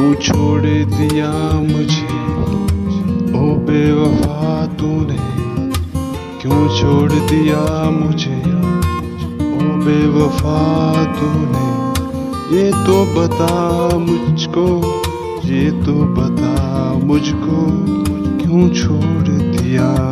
کیوں چھوڑ دیا مجھے؟ او بے وفا تو نے کیوں چھوڑ دیا مجھے؟ او بے وفا تو نے یہ تو بتا مجھ کو، یہ تو بتا مجھ کو، کیوں چھوڑ دیا